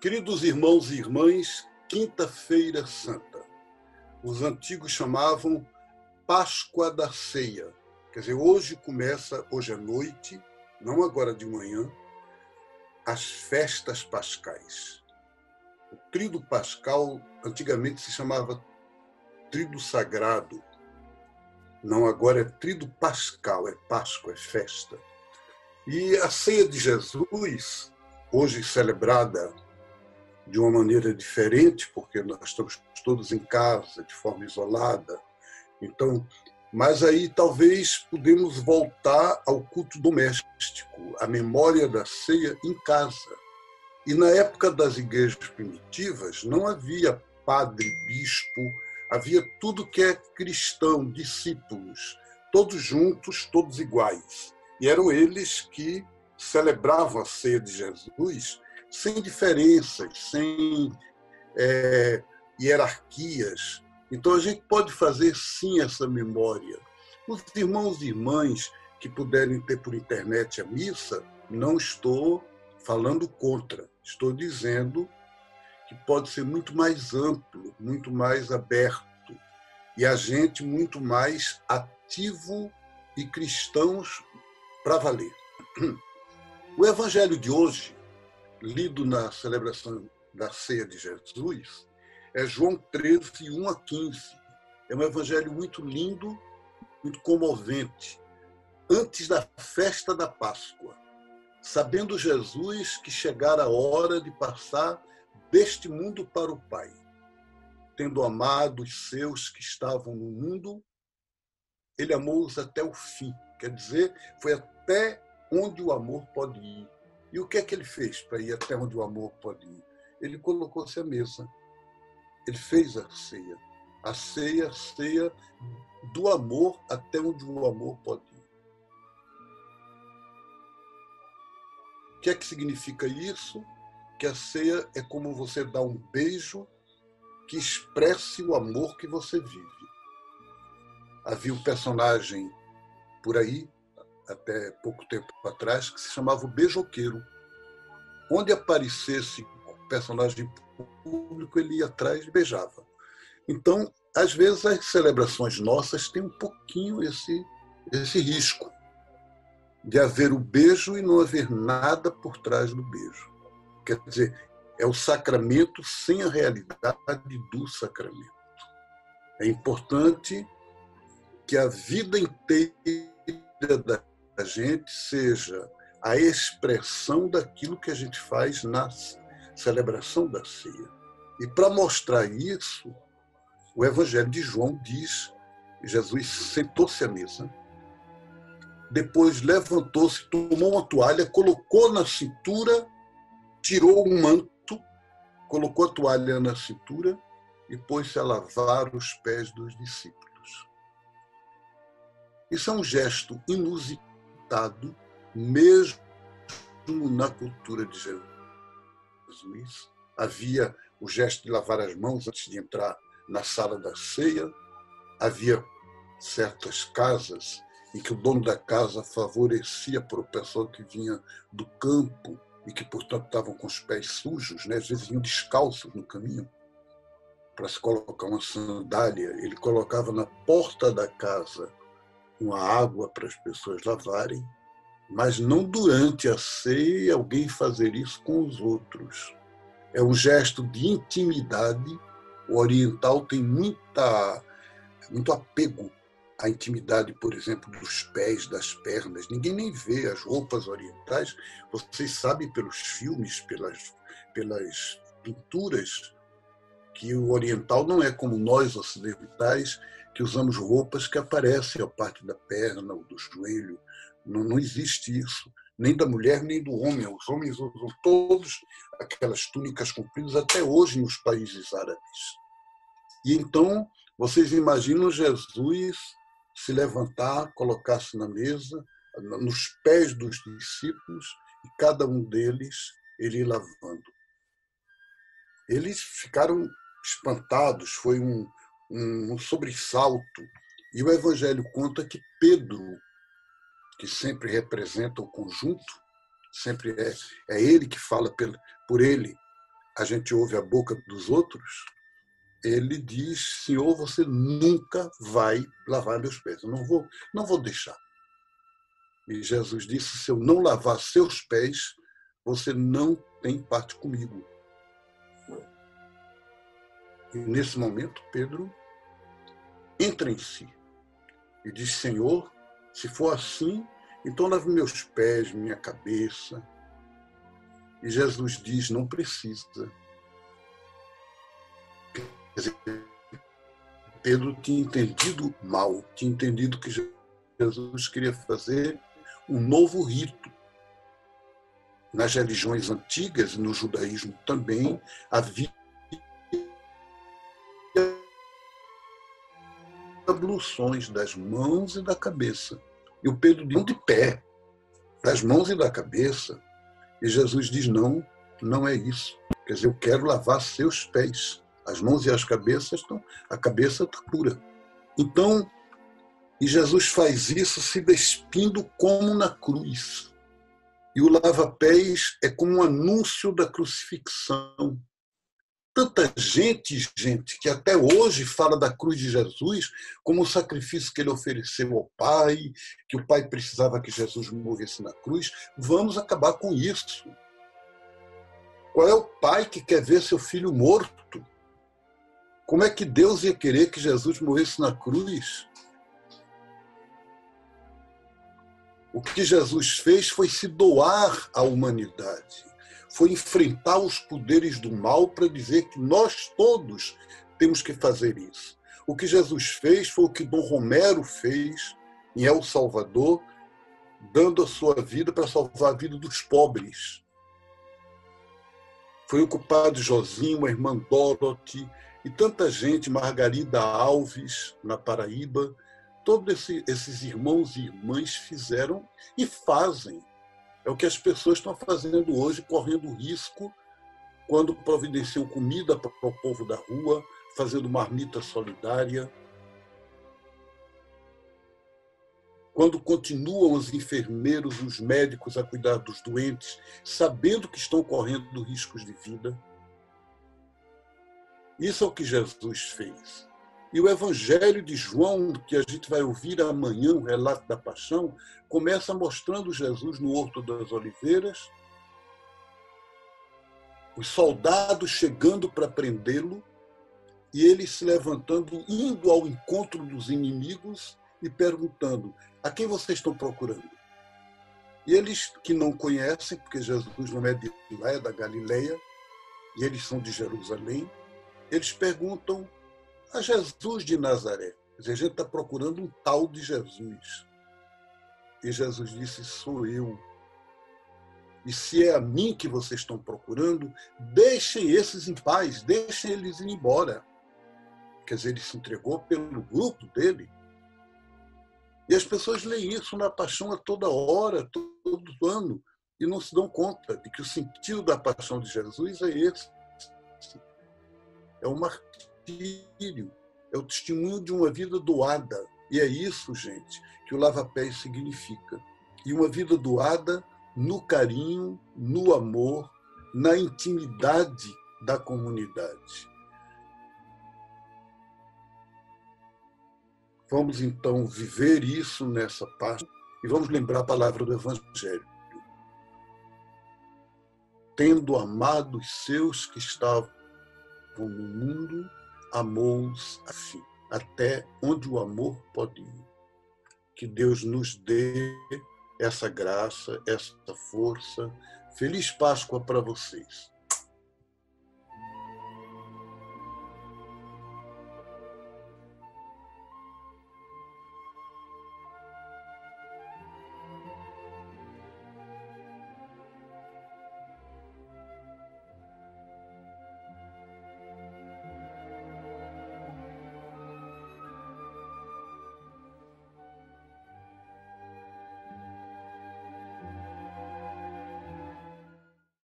Queridos irmãos e irmãs, Quinta-feira Santa. Os antigos chamavam Páscoa da Ceia. Quer dizer, hoje começa, hoje à noite, não agora de manhã, as festas pascais. O trido pascal antigamente se chamava trido sagrado. Não, agora é trido pascal, é Páscoa, é festa. E a ceia de Jesus, hoje celebrada de uma maneira diferente, porque nós estamos todos em casa, de forma isolada. Então, mas aí talvez podemos voltar ao culto doméstico, a memória da ceia em casa. E na época das igrejas primitivas não havia padre, bispo, havia tudo que é cristão, discípulos, todos juntos, todos iguais. E eram eles que celebravam a ceia de Jesus sem diferenças, sem é, hierarquias. Então a gente pode fazer sim essa memória. Os irmãos e irmãs que puderem ter por internet a missa, não estou falando contra, estou dizendo que pode ser muito mais amplo, muito mais aberto e a gente muito mais ativo e cristãos para valer. O evangelho de hoje lido na celebração da ceia de Jesus é João 13, 1 a 15. É um evangelho muito lindo, muito comovente. Antes da festa da Páscoa, sabendo Jesus que chegara a hora de passar deste mundo para o Pai, tendo amado os seus que estavam no mundo, ele amou-os até o fim. Quer dizer, foi até onde o amor pode ir e o que é que ele fez para ir até onde o amor pode ir? Ele colocou-se à mesa. Ele fez a ceia. A ceia, a ceia do amor até onde o amor pode ir. O que é que significa isso? Que a ceia é como você dar um beijo que expresse o amor que você vive. Havia um personagem por aí até pouco tempo atrás, que se chamava o Beijoqueiro. Onde aparecesse o personagem público, ele ia atrás e beijava. Então, às vezes, as celebrações nossas têm um pouquinho esse, esse risco de haver o beijo e não haver nada por trás do beijo. Quer dizer, é o sacramento sem a realidade do sacramento. É importante que a vida inteira da a gente seja a expressão daquilo que a gente faz na celebração da ceia. E para mostrar isso, o Evangelho de João diz: Jesus sentou-se à mesa, depois levantou-se, tomou uma toalha, colocou na cintura, tirou um manto, colocou a toalha na cintura e pôs-se a lavar os pés dos discípulos. Isso é um gesto inusitado mesmo na cultura de Jesus. Havia o gesto de lavar as mãos antes de entrar na sala da ceia, havia certas casas em que o dono da casa favorecia para o pessoal que vinha do campo e que, portanto, estavam com os pés sujos, né? às vezes vinham descalços no caminho, para se colocar uma sandália. Ele colocava na porta da casa com a água para as pessoas lavarem, mas não durante a ceia alguém fazer isso com os outros. É um gesto de intimidade. O oriental tem muita, muito apego à intimidade, por exemplo, dos pés, das pernas. Ninguém nem vê as roupas orientais. Vocês sabem pelos filmes, pelas, pelas pinturas, que o oriental não é como nós ocidentais, que usamos roupas que aparecem a parte da perna ou do joelho. Não, não existe isso, nem da mulher nem do homem. Os homens usam todos aquelas túnicas compridas até hoje nos países árabes. E então, vocês imaginam Jesus se levantar, colocar-se na mesa, nos pés dos discípulos, e cada um deles ele lavando. Eles ficaram espantados, foi um, um sobressalto. E o Evangelho conta que Pedro, que sempre representa o conjunto, sempre é, é ele que fala por ele, a gente ouve a boca dos outros, ele diz: Senhor, você nunca vai lavar meus pés. Eu não vou, não vou deixar. E Jesus disse: Se eu não lavar seus pés, você não tem parte comigo. E nesse momento, Pedro entra em si e diz: Senhor, se for assim, então lave meus pés, minha cabeça. E Jesus diz: Não precisa. Quer dizer, Pedro tinha entendido mal, tinha entendido que Jesus queria fazer um novo rito. Nas religiões antigas, no judaísmo também, havia abluções das mãos e da cabeça. E o Pedro diz, de pé, das mãos e da cabeça. E Jesus diz, não, não é isso. Quer dizer, eu quero lavar seus pés. As mãos e as cabeças estão, a cabeça está pura. Então, e Jesus faz isso se despindo como na cruz. E o lava-pés é como um anúncio da crucifixão tanta gente, gente, que até hoje fala da cruz de Jesus como o sacrifício que ele ofereceu ao Pai, que o Pai precisava que Jesus morresse na cruz. Vamos acabar com isso. Qual é o pai que quer ver seu filho morto? Como é que Deus ia querer que Jesus morresse na cruz? O que Jesus fez foi se doar à humanidade foi enfrentar os poderes do mal para dizer que nós todos temos que fazer isso. O que Jesus fez foi o que Dom Romero fez em El Salvador, dando a sua vida para salvar a vida dos pobres. Foi o culpado Josinho, a irmã Dorothy e tanta gente, Margarida Alves, na Paraíba, todos esse, esses irmãos e irmãs fizeram e fazem é o que as pessoas estão fazendo hoje, correndo risco quando providenciam comida para o povo da rua, fazendo marmita solidária. Quando continuam os enfermeiros, os médicos a cuidar dos doentes, sabendo que estão correndo riscos de vida. Isso é o que Jesus fez. E o Evangelho de João, que a gente vai ouvir amanhã, o relato da paixão, começa mostrando Jesus no Horto das Oliveiras, os soldados chegando para prendê-lo, e ele se levantando, indo ao encontro dos inimigos e perguntando: a quem vocês estão procurando? E eles que não conhecem, porque Jesus não é de lá, é da Galileia, e eles são de Jerusalém, eles perguntam a Jesus de Nazaré. a gente está procurando um tal de Jesus. E Jesus disse: Sou eu. E se é a mim que vocês estão procurando, deixem esses em paz, deixem eles ir embora. Quer dizer, ele se entregou pelo grupo dele. E as pessoas leem isso na paixão a toda hora, todo ano, e não se dão conta de que o sentido da paixão de Jesus é esse. É o martírio, é o testemunho de uma vida doada. E é isso, gente, que o lava-pés significa. E uma vida doada no carinho, no amor, na intimidade da comunidade. Vamos então viver isso nessa parte e vamos lembrar a palavra do Evangelho. Tendo amado os seus que estavam no mundo, amou-os assim, até onde o amor pode ir que Deus nos dê essa graça, essa força. Feliz Páscoa para vocês.